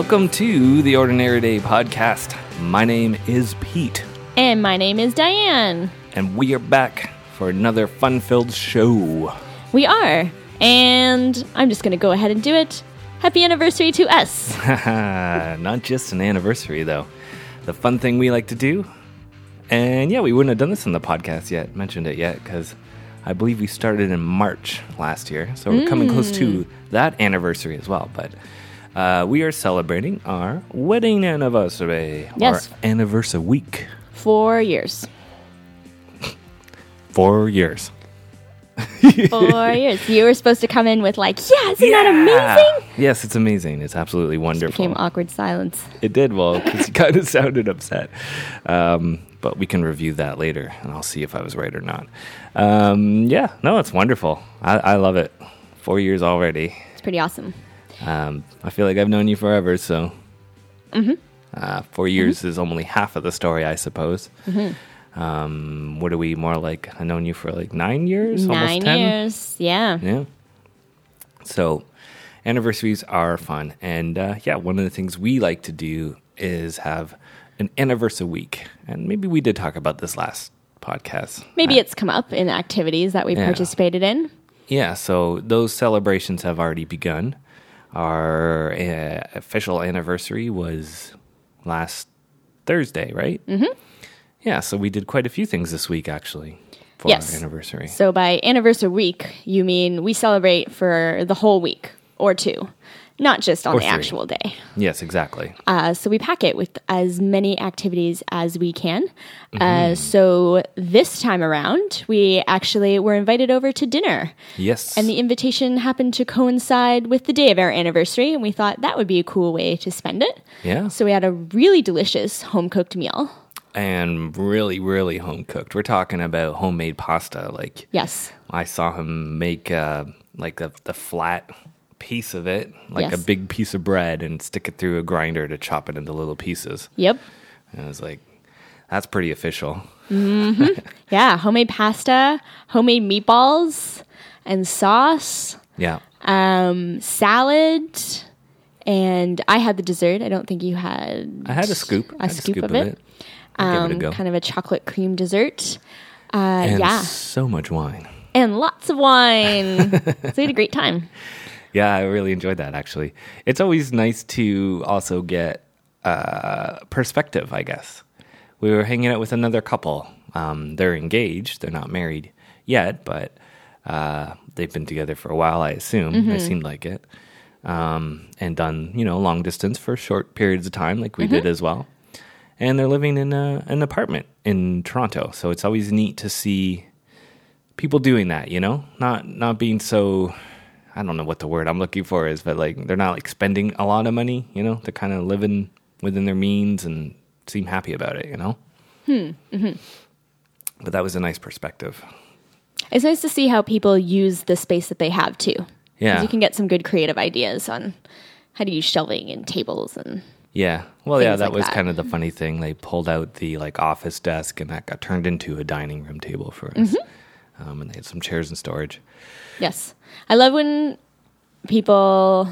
Welcome to the Ordinary Day podcast. My name is Pete, And my name is Diane. and we are back for another fun filled show. We are. And I'm just going to go ahead and do it. Happy anniversary to us. Not just an anniversary, though. The fun thing we like to do. And yeah, we wouldn't have done this in the podcast yet, mentioned it yet, because I believe we started in March last year. So we're coming close to mm. that anniversary as well. But uh, we are celebrating our wedding anniversary, Yes. our anniversary week. Four years. Four years. Four years. You were supposed to come in with, like, yeah, isn't that amazing? Yes, it's amazing. It's absolutely wonderful. Became awkward silence. It did well because you kind of sounded upset. Um, but we can review that later, and I'll see if I was right or not. Um, yeah, no, it's wonderful. I, I love it. Four years already. It's pretty awesome. Um, I feel like I've known you forever, so. Mm-hmm. Uh, 4 years is only half of the story, I suppose. Mm-hmm. Um, what are we more like? I've known you for like nine years, Nine almost ten. years. Yeah. Yeah. So anniversaries are fun. And uh, yeah, one of the things we like to do is have an anniversary week. And maybe we did talk about this last podcast. Maybe Uh, it's come up in activities that we Yeah. participated in. Yeah, so those celebrations have already begun. Our uh, official anniversary was last Thursday, right? Mm-hmm. Yeah, so we did quite a few things this week actually for Yes. our anniversary. So by anniversary week, you mean we celebrate for the whole week or two, not just on Or the three. actual day. Yes, exactly. Uh, so we pack it with as many activities as we can. Mm-hmm. Uh, so this time around, we actually were invited over to dinner. Yes. And the invitation happened to coincide with the day of our anniversary, and we thought that would be a cool way to spend it. yeah. So we had a really delicious home cooked meal. and really, really home cooked. We're talking about homemade pasta. Like Yes. I saw him make uh, like the the flat piece of it, like a big piece of bread, and stick it through a grinder to chop it into little pieces. Yep. And I was like, that's pretty official. Yeah. Homemade pasta, homemade meatballs, and sauce. Yeah. um, salad, and I had the dessert. I don't think you had. I had a scoop. A had scoop, of it. I'll Um, it. Kind of a chocolate cream dessert. Uh, and yeah, so much wine. and lots of wine. so we had a great time. Yeah, I really enjoyed that actually. It's always nice to also get uh, perspective, I guess. We were hanging out with another couple. Um, they're engaged, they're not married yet, but uh, they've been together for a while, I assume. They seemed like it. Um, and done, you know, long distance for short periods of time, like we did as well. And they're living in a, an apartment in Toronto. So it's always neat to see people doing that, you know, not not being so. I don't know what the word I'm looking for is, but like they're not like spending a lot of money, you know. They're kind of living within their means and seem happy about it, you know. Hmm. Mm-hmm. But that was a nice perspective. It's nice to see how people use the space that they have too. Yeah. you can get some good creative ideas on how to use shelving and tables and Yeah. Well, yeah, that like was that. kind of the funny thing. They pulled out the like office desk and that got turned into a dining room table for us. Um, and they had some chairs in storage. Yes. I love when people,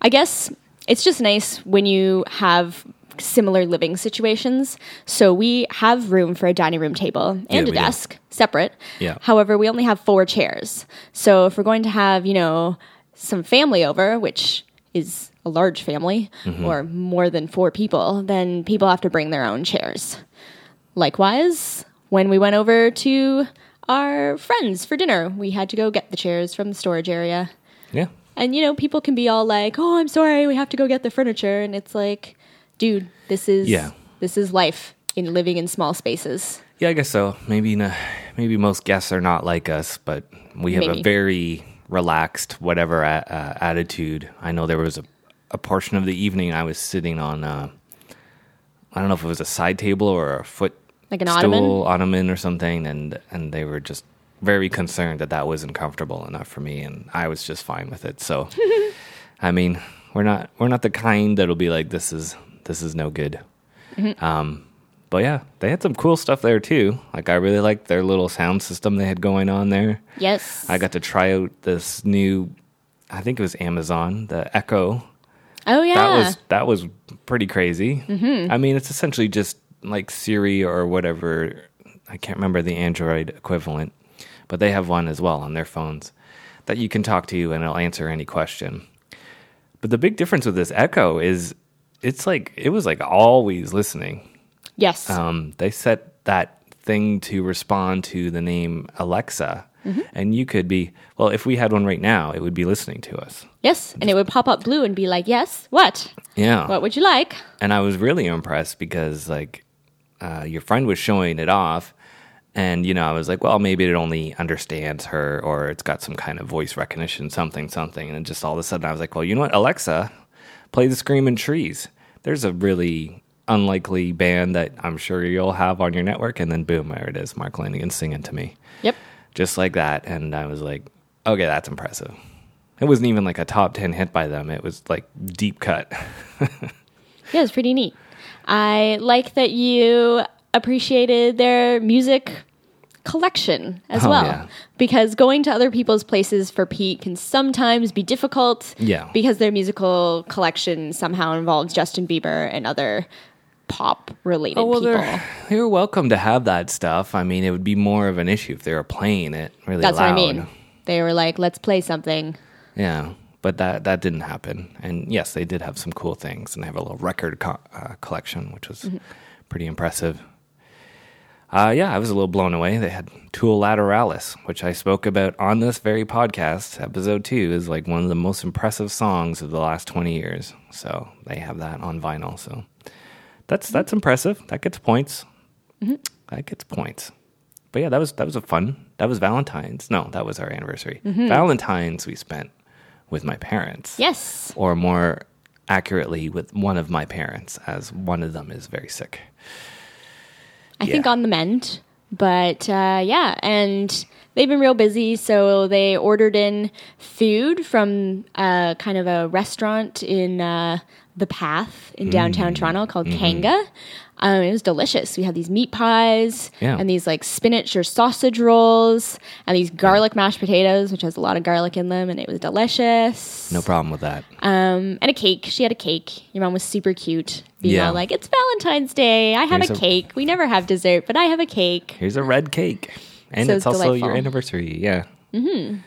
I guess it's just nice when you have similar living situations. So we have room for a dining room table and Yeah, a we do. desk separate. Yeah. However, we only have four chairs. So if we're going to have, you know, some family over, which is a large family Mm-hmm. or more than four people, then people have to bring their own chairs. Likewise, when we went over to our friends for dinner, we had to go get the chairs from the storage area. Yeah. And you know, people can be all like, "Oh, I'm sorry, we have to go get the furniture." And it's like, dude, this is Yeah. this is life in living in small spaces. Yeah, I guess so. Maybe not, maybe most guests are not like us, but we have a very relaxed, whatever a, uh, attitude. I know there was a, a portion of the evening I was sitting on. Uh, I don't know if it was a side table or a foot Like an stool, ottoman? ottoman or something, and and they were just very concerned that that wasn't comfortable enough for me, and I was just fine with it. So, I mean, we're not we're not the kind that'll be like this is this is no good. Um, but yeah, they had some cool stuff there too. Like I really liked their little sound system they had going on there. Yes. I got to try out this new, I think it was Amazon, the Echo Oh yeah. That was that was pretty crazy. Mm-hmm. I mean, it's essentially just like Siri or whatever. I can't remember the Android equivalent, but they have one as well on their phones that you can talk to and it'll answer any question. But the big difference with this Echo is it's like it was like always listening. yes. Um, they set that thing to respond to the name Alexa, Mm-hmm. and you could be well. If we had one right now, it would be listening to us. yes. And it would pop up blue and be like, "Yes, what? Yeah, What would you like?" and I was really impressed because like uh, your friend was showing it off, and you know I was like, well, maybe it only understands her, or it's got some kind of voice recognition, something, something, and just all of a sudden I was like, well, you know what, Alexa, play the Screaming Trees. There's a really unlikely band that I'm sure you'll have on your network, and then boom, there it is, Mark Lanegan singing to me, Yep. just like that, and I was like, okay, that's impressive. It wasn't even like a top ten hit by them; it was like deep cut. Yeah, it's pretty neat. I like that you appreciated their music collection as Oh, well. yeah. Because going to other people's places for Pete can sometimes be difficult. Yeah. Because their musical collection somehow involves Justin Bieber and other pop related Oh well, people. they're they're welcome to have that stuff. I mean, it would be more of an issue if they were playing it really That's loud. what I mean. They were like, let's play something. Yeah, but that that didn't happen. And yes, they did have some cool things, and they have a little record co- uh, collection, which was Mm-hmm. pretty impressive. Uh, yeah, I was a little blown away. They had Tool Lateralis, which I spoke about on this very podcast. Episode two is like one of the most impressive songs of the last twenty years. So they have that on vinyl. So that's that's impressive. That gets points. That gets points. But yeah, that was that was a fun. That was Valentine's. No, that was our anniversary. Valentine's we spent with my parents. Yes. Or more accurately, with one of my parents, as one of them is very sick. I think on the mend. But uh, yeah, and they've been real busy, so they ordered in food from uh, kind of a restaurant in uh, the Path in downtown Toronto called Kanga. Um, it was delicious. We had these meat pies Yeah. and these like spinach or sausage rolls and these garlic mashed potatoes, which has a lot of garlic in them, and it was delicious. No problem with that. Um, and a cake. She had a cake. Your mom was super cute. Being Yeah. all like, it's Valentine's Day. I have a a- cake. We never have dessert, but I have a cake. Here's a red cake, and So it's it's also your anniversary. Yeah. Mm-hmm.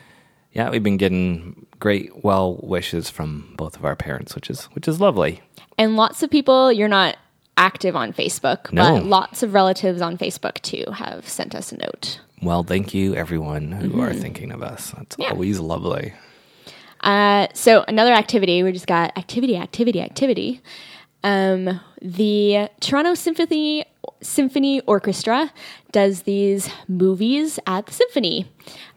Yeah, we've been getting great well wishes from both of our parents, which is which is lovely. And lots of people, you're not active on Facebook, No. but lots of relatives on Facebook too have sent us a note. Well, thank you everyone who are thinking of us. That's Mm-hmm. Yeah. always lovely. Uh, so another activity, we just got activity, activity, activity. Um, the Toronto Symphony Symphony Orchestra does these movies at the symphony.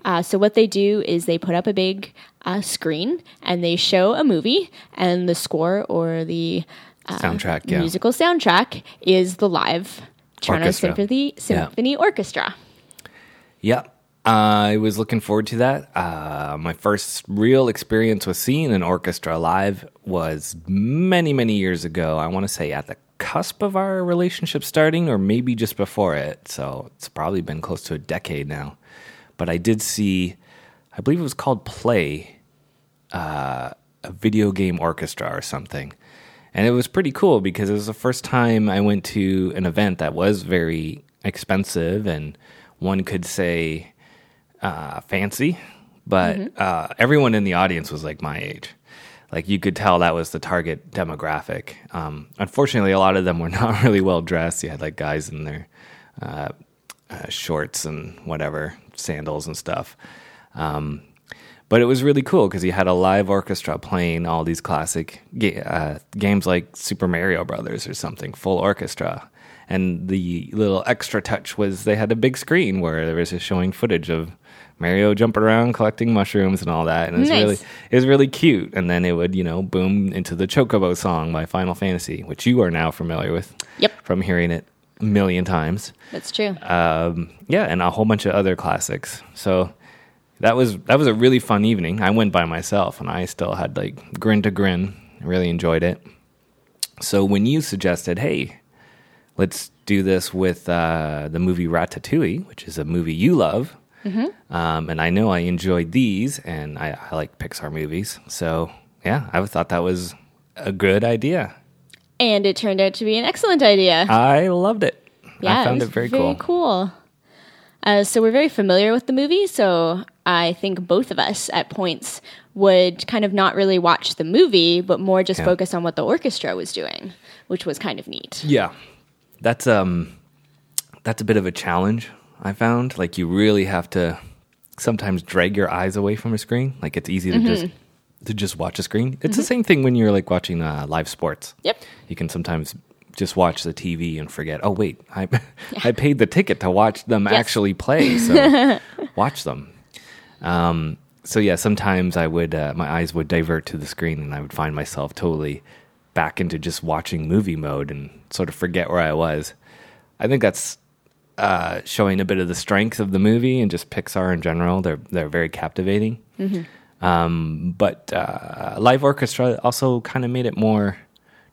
Uh, so what they do is they put up a big uh, screen and they show a movie, and the score or the uh, Soundtrack, yeah. musical soundtrack is the live Toronto Orchestra. Symphony Yeah. Symphony Orchestra. Yep. I was looking forward to that. Uh, my first real experience with seeing an orchestra live was many, many years ago. I want to say at the cusp of our relationship starting, or maybe just before it. So it's probably been close to a decade now. But I did see, I believe it was called Play, uh, a video game orchestra or something. And it was pretty cool because it was the first time I went to an event that was very expensive and one could say uh, fancy, but uh, everyone in the audience was like my age. Like you could tell that was the target demographic. Um, unfortunately, a lot of them were not really well dressed. You had like guys in their uh, uh, shorts and whatever, sandals and stuff. Um, but it was really cool because he had a live orchestra playing all these classic ga- uh, games like Super Mario Brothers or something, full orchestra. And the little extra touch was they had a big screen where there was just showing footage of Mario jumping around collecting mushrooms and all that, and it was Nice. really it was really cute. And then it would you know boom into the Chocobo song by Final Fantasy, which you are now familiar with Yep, from hearing it a million times that's true. um, yeah, and a whole bunch of other classics. So that was that was a really fun evening. I went by myself, and I still had like grin to grin. I really enjoyed it. So when you suggested, hey, let's do this with uh, the movie Ratatouille, which is a movie you love, um, and I know I enjoyed these, and I, I like Pixar movies. So yeah, I thought that was a good idea. And it turned out to be an excellent idea. I loved it. yeah, I found was it very, very cool. cool. Uh, so we're very familiar with the movie, so I think both of us at points would kind of not really watch the movie, but more just Yeah. focus on what the orchestra was doing, which was kind of neat. Yeah, that's um, that's a bit of a challenge. I found like you really have to sometimes drag your eyes away from a screen. Like it's easy to just to just watch a screen. It's the same thing when you're like watching uh, live sports. Yep. You can sometimes just watch the TV and forget. Oh wait, I I paid the ticket to watch them Yes. actually play. So watch them. Um, so yeah, sometimes I would uh, my eyes would divert to the screen and I would find myself totally back into just watching movie mode and sort of forget where I was. I think that's uh, showing a bit of the strength of the movie and just Pixar in general. They're they're very captivating. Um, but uh, live orchestra also kind of made it more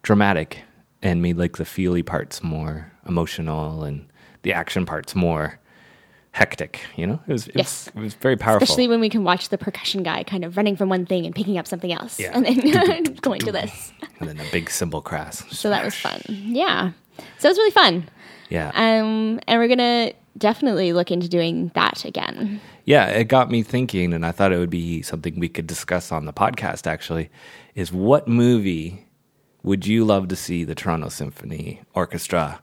dramatic and made like the feely parts more emotional and the action parts more hectic. You know, it was it, Yes. was, it was very powerful. Especially when we can watch the percussion guy kind of running from one thing and picking up something else, Yeah. and then going to this. and then a big cymbal crash. So that was fun. Yeah. So it was really fun. Yeah. Um, and we're gonna definitely look into doing that again. Yeah, it got me thinking, and I thought it would be something we could discuss on the podcast. Actually, is what movie would you love to see the Toronto Symphony Orchestra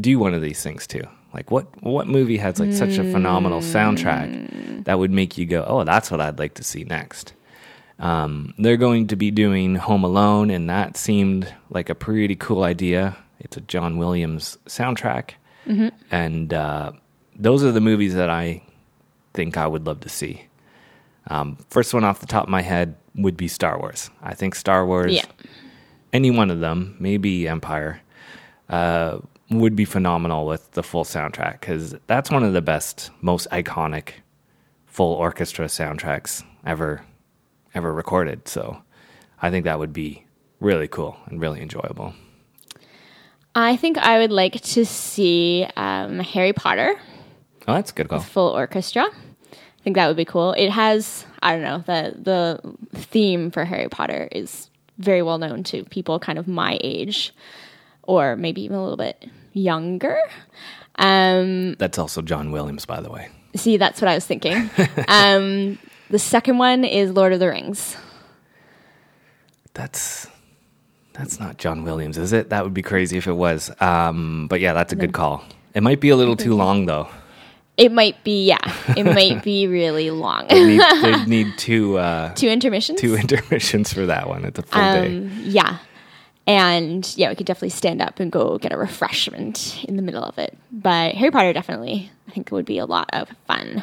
do one of these things too? Like, what what movie has like such a phenomenal soundtrack that would make you go, "Oh, that's what I'd like to see next." Um, they're going to be doing Home Alone, and that seemed like a pretty cool idea. It's a John Williams soundtrack, and uh, those are the movies that I think I would love to see. Um, first one off the top of my head would be Star Wars. I think Star Wars, Yeah. Any one of them, maybe Empire, uh, would be phenomenal with the full soundtrack because that's one of the best, most iconic full orchestra soundtracks ever ever recorded. So I think that would be really cool and really enjoyable. I think I would like to see um, Harry Potter Oh, that's a good call. full orchestra. I think that would be cool. It has I don't know the the theme for Harry Potter is very well known to people kind of my age, or maybe even a little bit younger. Um, That's also John Williams, by the way. see, that's what I was thinking. um, the second one is Lord of the Rings. That's that's not John Williams, is it? That would be crazy if it was. Um, but yeah, that's a good call. It might be a little too long though. It might be yeah, it might be really long. They need, they need two uh, Two intermissions. two intermissions for that one. It's a full day. Um, yeah. And yeah, we could definitely stand up and go get a refreshment in the middle of it. But Harry Potter definitely, I think, it would be a lot of fun.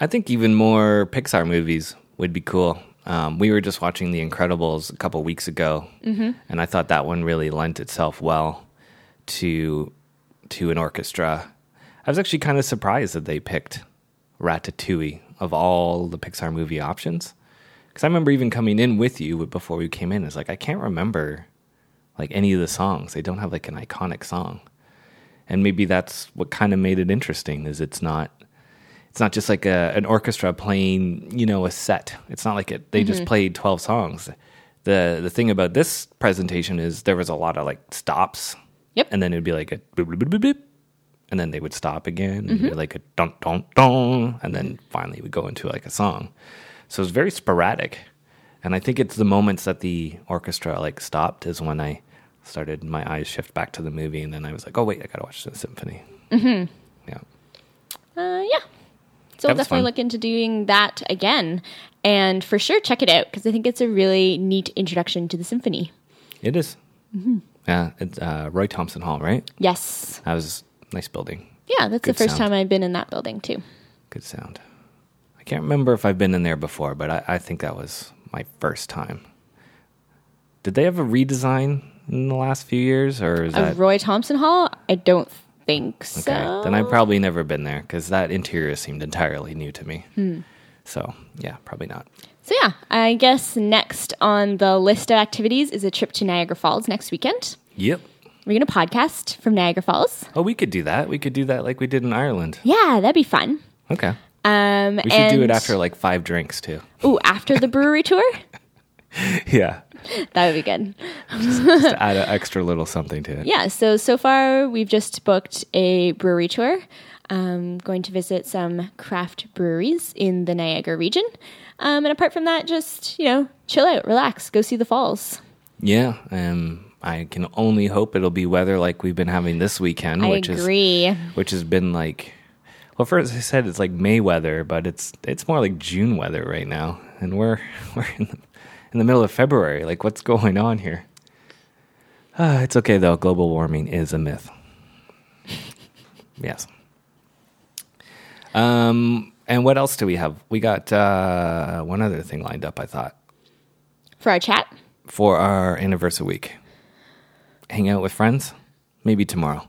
I think even more Pixar movies would be cool. Um, we were just watching The Incredibles a couple weeks ago, and I thought that one really lent itself well to to an orchestra. I was actually kind of surprised that they picked Ratatouille of all the Pixar movie options, because I remember even coming in with you before we came in. It's like I can't remember like any of the songs. They don't have like an iconic song, and maybe that's what kind of made it interesting. Is it's not it's not just like a, an orchestra playing, you know, a set. It's not like it. They just mm-hmm. played twelve songs. the The thing about this presentation is there was a lot of like stops. Yep. And then it'd be like a boop, boop, boop, boop, boop, and then they would stop again, and it'd be like a dun dun dun, and then finally we go into like a song. So it's very sporadic, and I think it's the moments that the orchestra like stopped is when I started my eyes shift back to the movie, and then I was like, oh wait, I gotta watch the symphony. Mm-hmm. Yeah. Uh, yeah. So That we'll definitely fun. look into doing that again. And for sure, check it out because I think it's a really neat introduction to the symphony. It is. Mm-hmm. Yeah, it's uh, Roy Thomson Hall, right? Yes. That was nice building. Yeah, that's Good the first sound. time I've been in that building too. Good sound. I can't remember if I've been in there before, but I, I think that was my first time. Did they have a redesign in the last few years, or is that Roy Thomson Hall? I don't think so. okay? Then I've probably never been there because that interior seemed entirely new to me. Hmm. So yeah, probably not. So yeah, I guess next on the list of activities is a trip to Niagara Falls next weekend. Yep. We're going to podcast from Niagara Falls. Oh, we could do that. We could do that like we did in Ireland. Yeah, that'd be fun. Okay. Um, We should do it after like five drinks too. Ooh, after the brewery tour. yeah. That would be good. Just to add an extra little something to it. Yeah, so so far we've just booked a brewery tour. Um, going to visit some craft breweries in the Niagara region. Um, and apart from that, just, you know, chill out, relax, go see the falls. Yeah. Um, I can only hope it'll be weather like we've been having this weekend, I which is which has been like well first I said it's like May weather, but it's it's more like June weather right now. And we're we're in the, in the middle of February. Like what's going on here? Uh, it's okay though. Global warming is a myth. yes. Um and what else do we have? We got uh one other thing lined up, I thought, For our chat, for our anniversary week. Hang out with friends? Maybe tomorrow.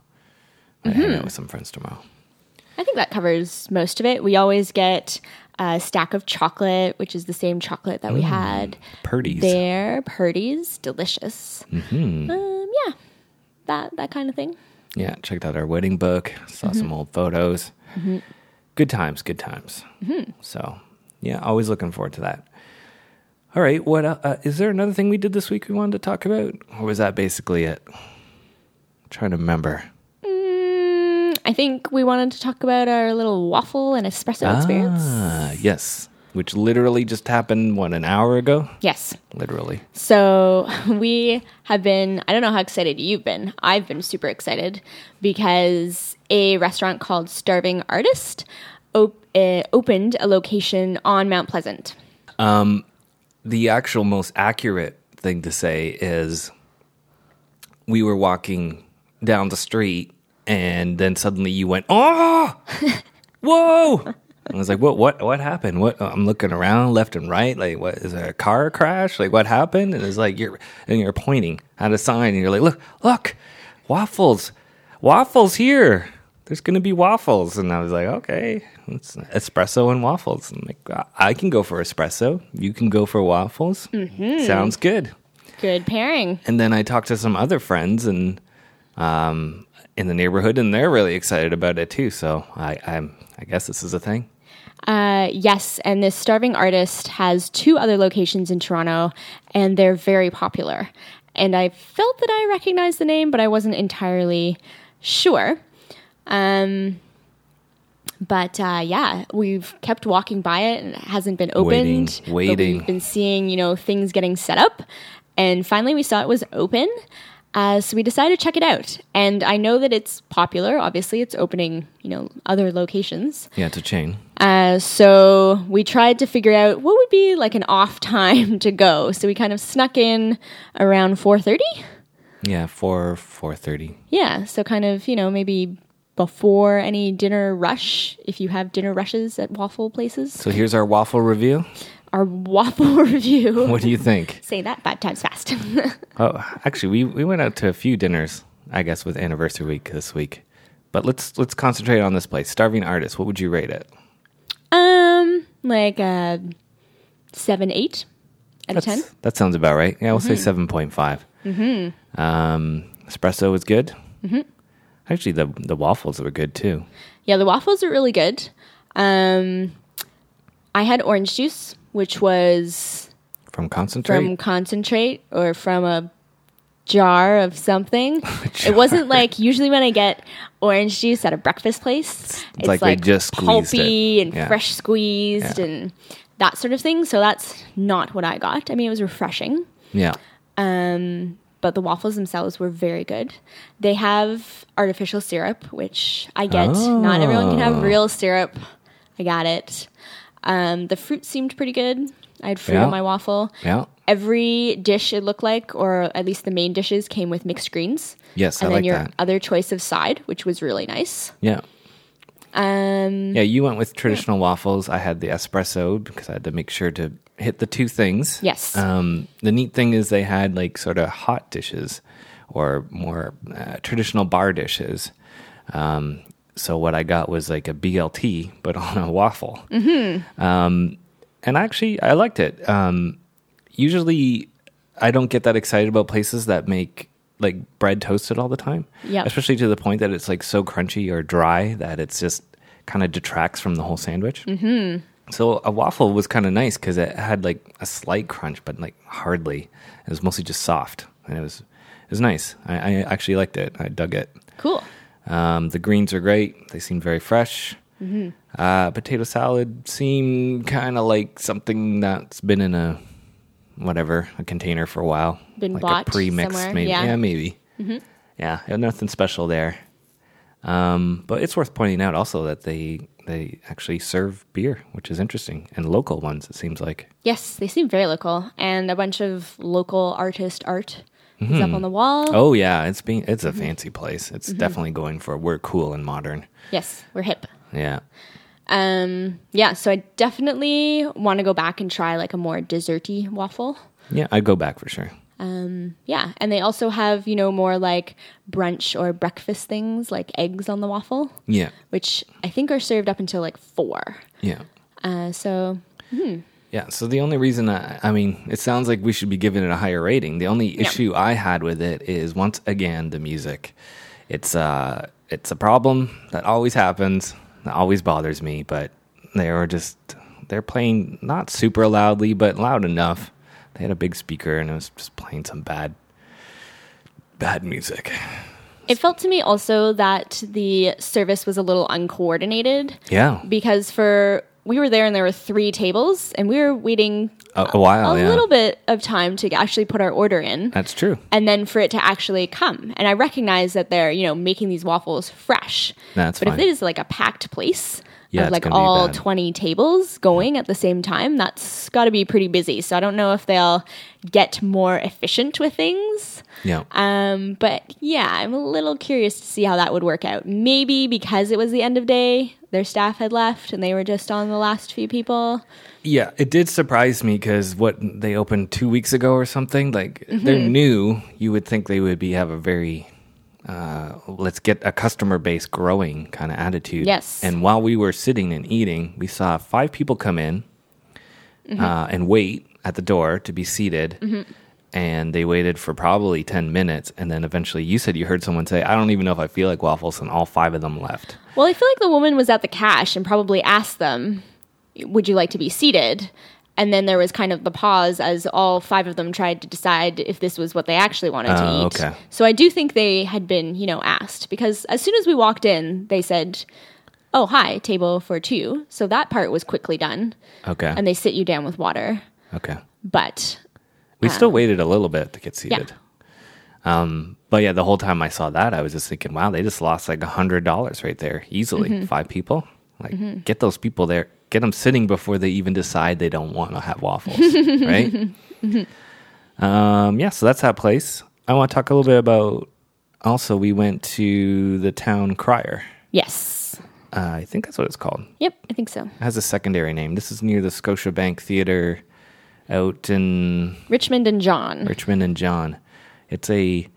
I hang out mm-hmm. with some friends tomorrow. I think that covers most of it. We always get a stack of chocolate, which is the same chocolate that we mm. had Purdy's. there. Purdy's, delicious. Mm-hmm. Um, yeah, that that kind of thing. Yeah, checked out our wedding book, saw mm-hmm. some old photos. Good times, good times. So, yeah, always looking forward to that. All right, what uh, uh, is there another thing we did this week we wanted to talk about, or was that basically it? trying to remember. Mm, I think we wanted to talk about our little waffle and espresso experience. Ah, yes, which literally just happened what an hour ago. Yes. Literally. So we have been, I don't know how excited you've been. I've been super excited because a restaurant called Starving Artist op- uh, opened a location on Mount Pleasant. The actual most accurate thing to say is we were walking down the street and then suddenly you went oh whoa! I was like what what what happened? What i'm looking around left and right like what is there a car crash? Like what happened? And it's like you're and you're pointing at a sign and you're like look look waffles waffles here there's gonna be waffles and i was like okay it's espresso and waffles I'm like i can go for espresso you can go for waffles sounds good Good pairing. and then I talked to some other friends and um, in the neighborhood, and they're really excited about it too. So I, I'm, I guess this is a thing. Uh, yes, and this Starving Artist has two other locations in Toronto, and they're very popular. And I felt that I recognized the name, but I wasn't entirely sure. Um, but uh, yeah, we've kept walking by it, and it hasn't been Waiting, opened. but waiting. we've been seeing, you know, things getting set up, and finally we saw it was open. Uh, so we decided to check it out, and I know that it's popular. Obviously, it's opening, you know, other locations. Yeah, it's a chain. Uh, so we tried to figure out what would be like an off time to go. So we kind of snuck in around 4:30. Yeah, four four thirty. Yeah, so kind of, you know, maybe before any dinner rush if you have dinner rushes at waffle places. So here's our waffle review. Our waffle review. What do you think? Say that five times fast. Oh, actually, we we went out to a few dinners. I guess with anniversary week this week. But let's let's concentrate on this place. Starving Artist. What would you rate it? um like a 7 8 out of 10. That sounds about right. Yeah, we'll say seven point five. Mm-hmm. Um, espresso was good. Mm-hmm. Actually, the the waffles were good too. Yeah, the waffles are really good. Um, I had orange juice, which was From concentrate. from concentrate or from a jar of something. It wasn't like usually when I get orange juice at a breakfast place, it's, like like, just pulpy it. and Yeah. fresh squeezed Yeah. and that sort of thing. So that's not what I got. I mean, it was refreshing. yeah. But the waffles themselves were very good. They have artificial syrup, which I get. Not everyone can Oh. have real syrup. I got it. Um, the fruit seemed pretty good. I had fruit Yeah. on my waffle. Yeah. Every dish it looked like, or at least the main dishes, came with mixed greens. Yes, and I then like your that. other choice of side, which was really nice. Yeah. Um, Yeah, you went with traditional waffles. I had the espresso because I had to make sure to hit the two things. Yes. Um, the neat thing is they had like sort of hot dishes or more uh, traditional bar dishes. Um, so what I got was like a BLT, but on a waffle. Mm-hmm. Um, and actually, I liked it. Um, usually, I don't get that excited about places that make like bread toasted all the time. Yep. Especially to the point that it's like so crunchy or dry that it's just kind of detracts from the whole sandwich. Mm-hmm. So a waffle was kind of nice because it had like a slight crunch, but like hardly. It was mostly just soft, and it was it was nice. I, I actually liked it. I dug it. Cool. Um, the greens are great. They seem very fresh. Mm-hmm. Uh, potato salad seemed kind of like something that's been in a whatever a container for a while, Been like bought a pre-mix, somewhere, maybe. yeah. Mm-hmm. maybe. Yeah, nothing special there. Um, but it's worth pointing out also that they they actually serve beer, which is interesting, and local ones. It seems like. Yes, they seem very local, and a bunch of local artist art is up on the wall. Oh yeah, it's being it's Mm-hmm. a fancy place. It's definitely going for we're cool and modern. Yes, we're hip. Yeah. Um, yeah, so I definitely want to go back and try like a more desserty waffle. Yeah, I'd go back for sure. Um, yeah, and they also have you know more like brunch or breakfast things like eggs on the waffle, Yeah. which I think are served up until like four. Yeah. Uh, so Yeah, so the only reason I, I mean, it sounds like we should be giving it a higher rating. The only issue I had with it is once again the music. It's uh it's a problem that always happens, that always bothers me, but they were just they're playing not super loudly, but loud enough. They had a big speaker and it was just playing some bad bad music. it felt to me also that the service was a little uncoordinated Yeah. because for we were there and there were three tables and we were waiting A, a while, a yeah. little bit of time to actually put our order in. That's true. and then for it to actually come. And I recognize that they're, you know, making these waffles fresh. That's but fine. if it is like a packed place Yeah, of like all 20 tables going at the same time, that's got to be pretty busy. So I don't know if they'll get more efficient with things. Yeah. Um, but yeah, I'm a little curious to see how that would work out. Maybe because it was the end of day, their staff had left and they were just on the last few people. Yeah, it did surprise me because what they opened two weeks ago or something. Like Mm-hmm. they're new. You would think they would be have a very uh, let's get a customer base growing kind of attitude. Yes. And while we were sitting and eating, we saw five people come in Mm-hmm. uh, and wait at the door to be seated. And they waited for probably 10 minutes. And then eventually you said you heard someone say, I don't even know if I feel like waffles. And all five of them left. Well, I feel like the woman was at the cash and probably asked them, Would you like to be seated? And then there was kind of the pause as all five of them tried to decide if this was what they actually wanted to Oh, eat. okay. So I do think they had been, you know, asked because as soon as we walked in, they said, Oh, hi, table for two. So that part was quickly done. Okay. And they sit you down with water. okay. But We still waited a little bit to get seated. Yeah. Um, but yeah, the whole time I saw that, I was just thinking, wow, they just lost like a hundred dollars right there, easily. Mm-hmm. Five people, like get those people there, get them sitting before they even decide they don't want to have waffles, right? Um, yeah, so that's that place. I want to talk a little bit about. Also, we went to the town crier. yes. Uh, I think that's what it's called. Yep, I think so. It has a secondary name. This is near the Scotiabank Theater out in Richmond and John. Richmond and John. It's a,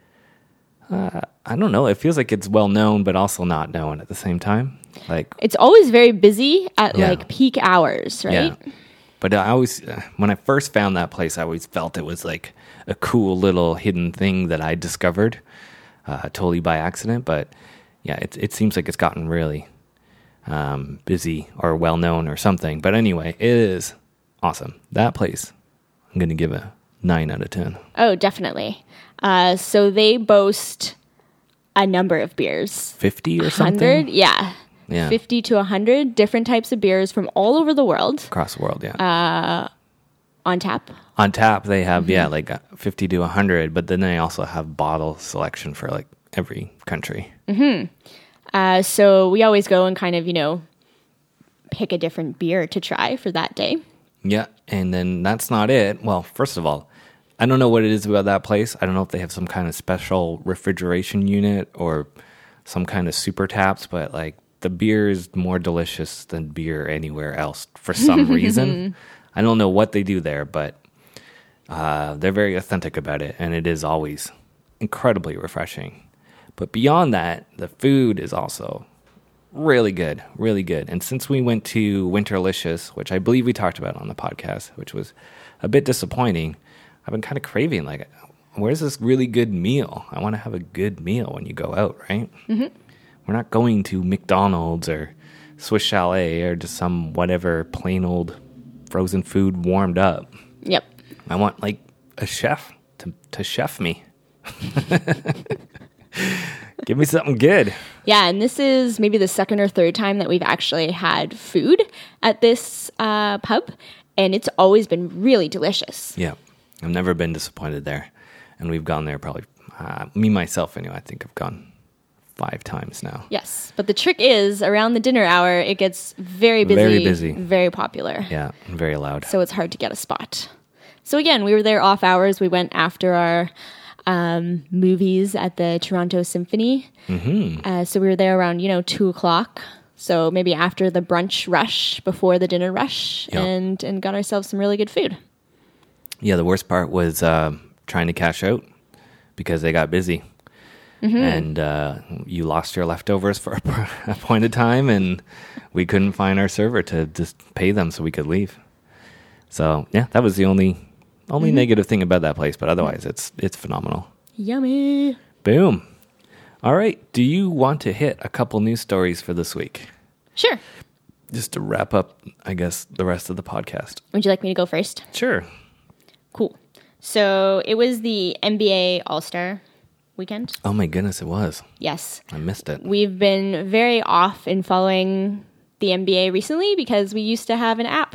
uh, I don't know. It feels like it's well known, but also not known at the same time. Like, It's always very busy at Yeah. like peak hours, right? yeah. But I always, uh, when I first found that place, I always felt it was like a cool little hidden thing that I discovered, uh, totally by accident. But yeah, it it seems like it's gotten really um, busy or well known or something. But anyway, it is awesome. That place, I'm gonna give a nine out of ten. Oh, definitely. Uh, so they boast a number of beers. Fifty or something. Yeah. Yeah. 50 to 100 different types of beers from all over the world across the world. Yeah. Uh, on tap. On tap, they have yeah, Mm-hmm. like uh, fifty to hundred, but then they also have bottle selection for like every country. Uh, so we always go and kind of, you know, pick a different beer to try for that day. Yeah, and then that's not it. Well, first of all, I don't know what it is about that place. I don't know if they have some kind of special refrigeration unit or some kind of super taps, but like the beer is more delicious than beer anywhere else for some reason. I don't know what they do there, but uh, they're very authentic about it, and it is always incredibly refreshing. But beyond that, the food is also really good, really good. And since we went to Winterlicious, which I believe we talked about on the podcast, which was a bit disappointing, I've been kind of craving like, where's this really good meal? I want to have a good meal when you go out, right? Mm-hmm. We're not going to McDonald's or Swiss Chalet or just some whatever plain old frozen food warmed up. Yep. I want like a chef to, to chef me. Give me something good. Yeah, and this is maybe the second or third time that we've actually had food at this uh, pub, and it's always been really delicious. Yeah. I've never been disappointed there. And we've gone there probably, uh, me myself anyway, I think I've gone five times now. Yes, but the trick is around the dinner hour, it gets very busy, Very busy. very popular. Yeah, very loud. So it's hard to get a spot. So again, we were there off hours. We went after our um, movies at the Toronto Symphony. Mm-hmm. Uh, so we were there around you know two o'clock. So maybe after the brunch rush, before the dinner rush, Yeah. and and got ourselves some really good food. Yeah, the worst part was uh, trying to cash out because they got busy. And uh, you lost your leftovers for a, a point of time, and we couldn't find our server to just pay them so we could leave. So yeah, that was the only only negative thing about that place. But otherwise, it's it's phenomenal. Yummy. Boom. All right. Do you want to hit a couple news stories for this week? Sure. Just to wrap up, I guess, the rest of the podcast. Would you like me to go first? Sure. Cool. So it was the NBA All Star weekend. Oh my goodness, it was. Yes. I missed it. We've been very off in following the NBA recently because we used to have an app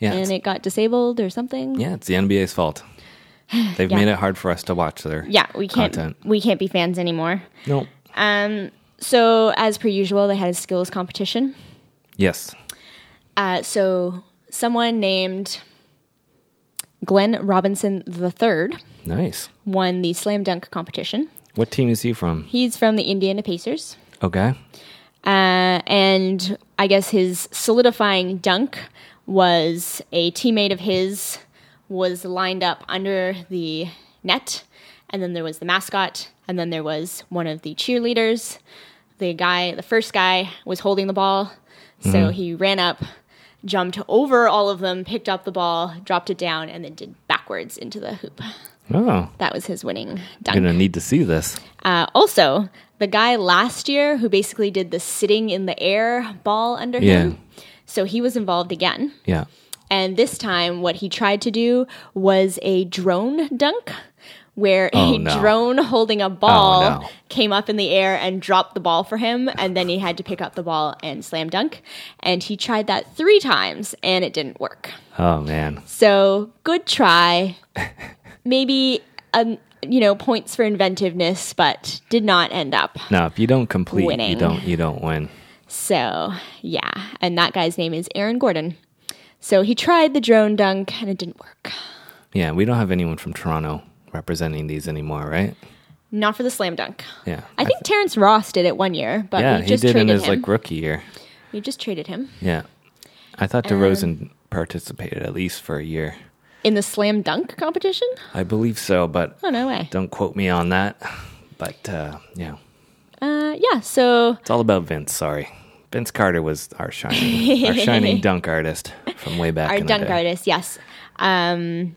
Yeah. and it got disabled or something. Yeah, it's the NBA's fault. They've Yeah. made it hard for us to watch their Yeah, we can't content. we can't be fans anymore. No. Um so as per usual they had a skills competition. Yes. Uh so someone named Glenn Robinson III Nice. won the slam dunk competition. What team is he from? He's from the Indiana Pacers. Okay. Uh, and I guess his solidifying dunk was a teammate of his was lined up under the net, and then there was the mascot, and then there was one of the cheerleaders. The guy, the first guy, was holding the ball, so he ran up, jumped over all of them, picked up the ball, dropped it down, and then did backwards into the hoop. Oh, That was his winning I'm gonna need to see this. Uh, also, the guy last year who basically did the sitting in the air ball under Yeah. him. So he was involved again. Yeah. And this time, what he tried to do was a drone dunk, where Oh, a no. drone holding a ball no. came up in the air and dropped the ball for him. And then he had to pick up the ball and slam dunk. And he tried that three times and it didn't work. Oh man. So good try. Maybe, um, you know, points for inventiveness, but did not end up. No, if you don't complete, you don't you don't win. So, yeah. And that guy's name is Aaron Gordon. So he tried the drone dunk and it didn't work. Yeah, we don't have anyone from Toronto representing these anymore, right? Not for the slam dunk. Yeah. I think Terrence Ross did it one year, but yeah, we he just did in traded his him. like rookie year. we just traded him Yeah. I thought DeRozan participated at least for a year. In the slam dunk competition. I believe so, but Oh no way. don't quote me on that. But uh, yeah, Uh, yeah. So it's all about Vince. Sorry, Vince Carter was our shining, our shining dunk artist from way back. our in the dunk artist, yes. Um,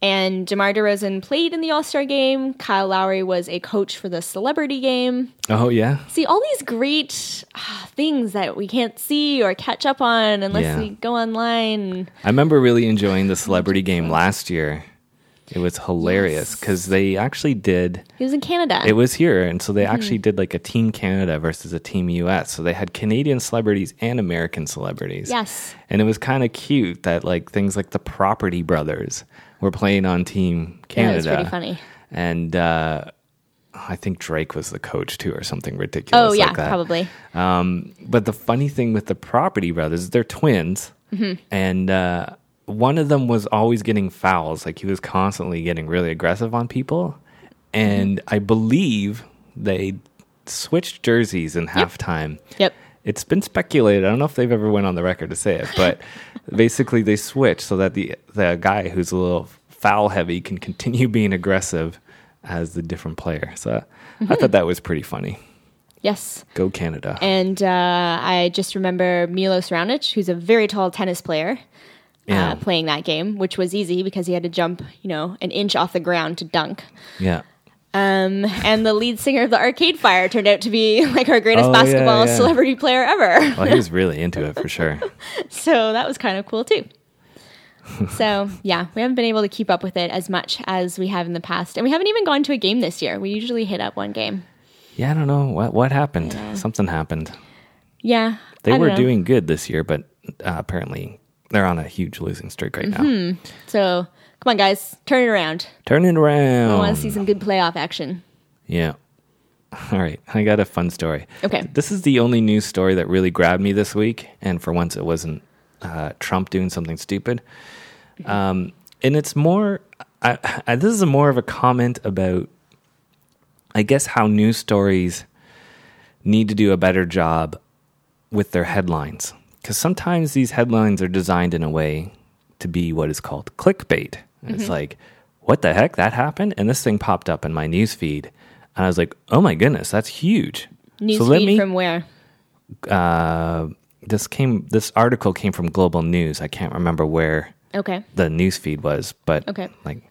and DeMar DeRozan played in the All Star game. Kyle Lowry was a coach for the celebrity game. Oh yeah, See, all these great ah, things that we can't see or catch up on unless Yeah. we go online. I remember really enjoying the celebrity game last year. It was hilarious because they actually did. He was in Canada. It was here, and so they Mm-hmm. actually did like a Team Canada versus a Team US. So they had Canadian celebrities and American celebrities. yes. And it was kind of cute that like things like the Property Brothers were playing on Team Yeah, Canada. was pretty funny. And uh, I think Drake was the coach too, or something ridiculous Oh, yeah, like probably. Um, but the funny thing with the Property Brothers, they're twins, Mm-hmm. and uh, one of them was always getting fouls. Like he was constantly getting really aggressive on people, and Mm-hmm. I believe they switched jerseys in halftime. Yep. It's been speculated. I don't know if they've ever went on the record to say it, but basically they switch so that the the guy who's a little foul heavy can continue being aggressive as the different player. So I thought that was pretty funny. Yes. Go Canada. And uh, I just remember Milos Raonic, who's a very tall tennis player, Yeah. uh, playing that game, which was easy because he had to jump, you know, an inch off the ground to dunk. yeah. Um, and the lead singer of the Arcade Fire turned out to be like our greatest Oh, basketball yeah. celebrity player ever. Well, he was really into it for sure. so that was kind of cool too. so yeah, we haven't been able to keep up with it as much as we have in the past, and we haven't even gone to a game this year. We usually hit up one game. Yeah, I don't know what what happened. Something happened. Yeah, They were know. doing good this year, but uh, apparently they're on a huge losing streak right Mm-hmm. now. So come on, guys, turn it around. Turn it around. I want to see some good playoff action. Yeah. All right. I got a fun story. Okay. This is the only news story that really grabbed me this week. And for once, it wasn't uh, Trump doing something stupid. Um, and it's more, I, I, this is a more of a comment about, I guess, how news stories need to do a better job with their headlines. Because sometimes these headlines are designed in a way to be what is called clickbait. And It's like, what the heck? That happened? And this thing popped up in my news feed. And I was like, oh my goodness, that's huge. News so feed me, from where? uh, this came, this article came from Global News. I can't remember where Okay. the news feed was, but Okay. like,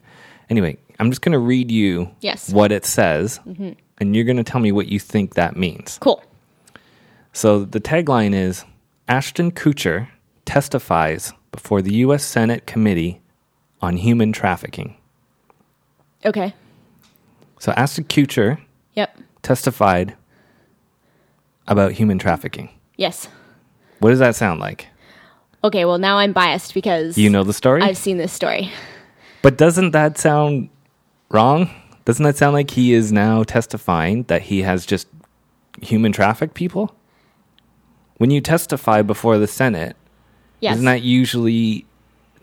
anyway, I'm just going to read you Yes. what it says. And you're going to tell me what you think that means. Cool. So the tagline is Ashton Kutcher testifies before the U.S. Senate Committee on Human Trafficking. Okay. So Ashton Kutcher Yep. testified about human trafficking. Yes. What does that sound like? Okay. Well, now I'm biased because You know the story? I've seen this story. but doesn't that sound wrong? Doesn't that sound like he is now testifying that he has just human trafficked people? When you testify before the Senate, Yes. isn't that usually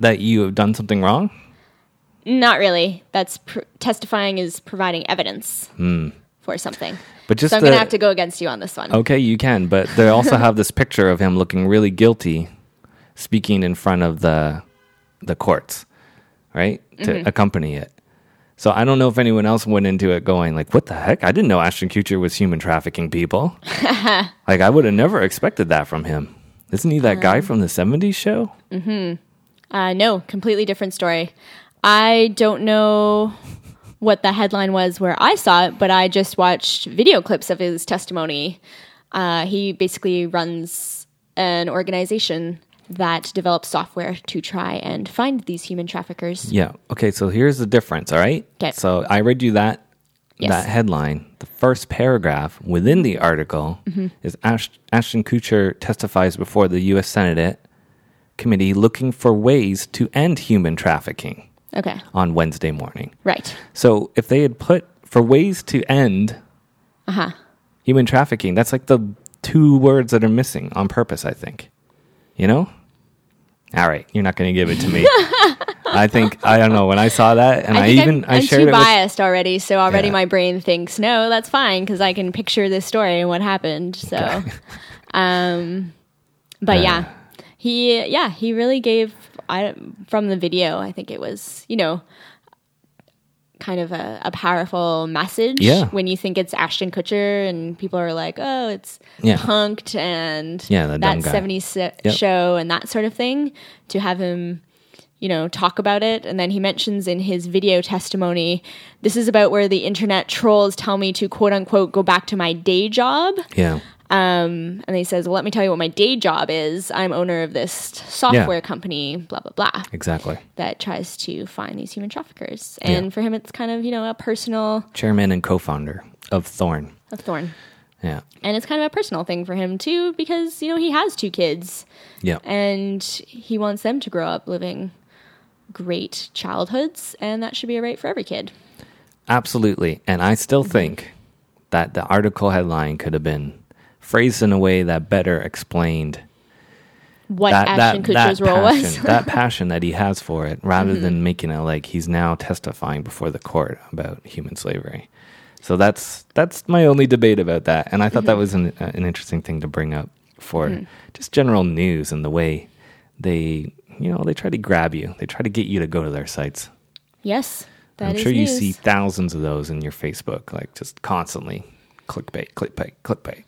that you have done something wrong? Not really. That's pr- testifying is providing evidence for something. But just so I'm going to have to go against you on this one. Okay, you can, but they also have this picture of him looking really guilty, speaking in front of the the courts, right? To Mm-hmm. accompany it. So I don't know if anyone else went into it going like, "What the heck? I didn't know Ashton Kutcher was human trafficking people." like I would have never expected that from him. Isn't he that Um, guy from the '70s show? Uh, no, completely different story. I don't know what the headline was where I saw it, but I just watched video clips of his testimony. Uh, he basically runs an organization that develops software to try and find these human traffickers. Yeah. Okay, so here's the difference, all right? 'Kay. So I read you that Yes. that headline. The first paragraph within the article Mm-hmm. is Ash- Ashton Kutcher testifies before the U.S. Senate committee looking for ways to end human trafficking Okay, on Wednesday morning. right. So if they had put for ways to end Uh huh. human trafficking, that's like the two words that are missing on purpose, I think. You know? All right, you're not going to give it to me. I think I don't know when I saw that and I, I even I'm, I I'm shared too it with biased already, so already Yeah. my brain thinks no, that's fine because I can picture this story and what happened. So, um, but yeah, he yeah he really gave I from the video. I think it was you know kind of a, a powerful message. Yeah. when you think it's Ashton Kutcher and people are like, oh, it's Yeah. Punk'd and Yeah, that guy. 70s se- Yep. show and that sort of thing to have him you know talk about it and then he mentions in his video testimony this is about where the internet trolls tell me to quote unquote go back to my day job Yeah. Um, and he says well let me tell you what my day job is i'm owner of this software company blah blah blah Exactly. that tries to find these human traffickers and Yeah. for him it's kind of you know a personal Chairman and co-founder of Thorn. Of thorn Yeah. and it's kind of a personal thing for him too because you know he has two kids Yeah. and he wants them to grow up living great childhoods and that should be a right for every kid Absolutely. And I still think that the article headline could have been phrased in a way that better explained what that ashton that, kutcher's that role passion, was that passion that he has for it, rather mm-hmm. than making it like he's now testifying before the court about human slavery. So that's that's my only debate about that, and I thought that mm-hmm. was an, uh, an interesting thing to bring up for mm-hmm. just general news and the way they you know they try to grab you, they try to get you to go to their sites. yes that I'm is sure you news. see thousands of those in your Facebook, like just constantly clickbait, clickbait, clickbait.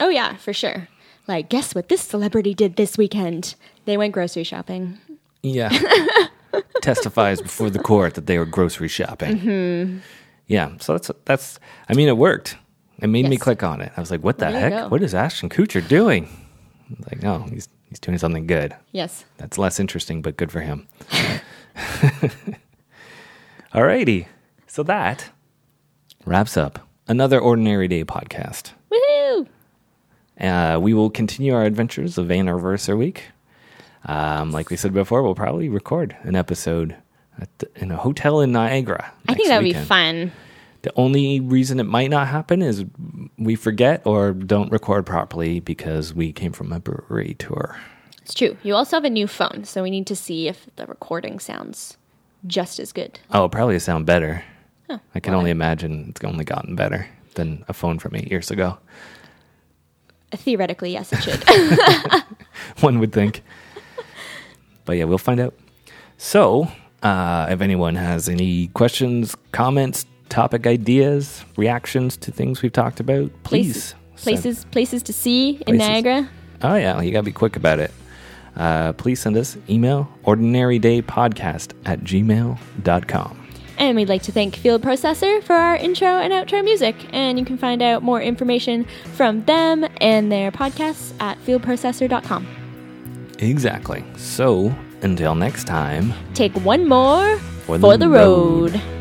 Oh yeah for sure like guess what this celebrity did this weekend they went grocery shopping Yeah. Testifies before the court that they were grocery shopping. Mm-hmm. Yeah, so that's that's. I mean, it worked. It made me click on it. I was like, "What the There heck? What is Ashton Kutcher doing?" I was like, "No, he's he's doing something good. Yes. That's less interesting, but good for him." Alrighty, so that wraps up another ordinary day podcast. Woohoo! Uh, we will continue our adventures of Anniversary Week. Um, like we said before, we'll probably record an episode at the, in a hotel in Niagara. I think that would be fun. The only reason it might not happen is we forget or don't record properly because we came from a brewery tour. It's true. You also have a new phone, so we need to see if the recording sounds just as good. Oh, it'll probably sound better. Oh, I can well, only imagine it's only gotten better than a phone from eight years ago. Theoretically, yes, it should. One would think. but yeah, we'll find out. So, uh, if anyone has any questions, comments, topic ideas, reactions to things we've talked about, please. places, send- places, places to see in Niagara. Oh yeah, you gotta be quick about it. Uh, please send us email ordinarydaypodcast at gmail.com. And we'd like to thank Field Processor for our intro and outro music. And you can find out more information from them and their podcasts at fieldprocessor.com. Exactly. So until next time. Take one more For for, the the road. road.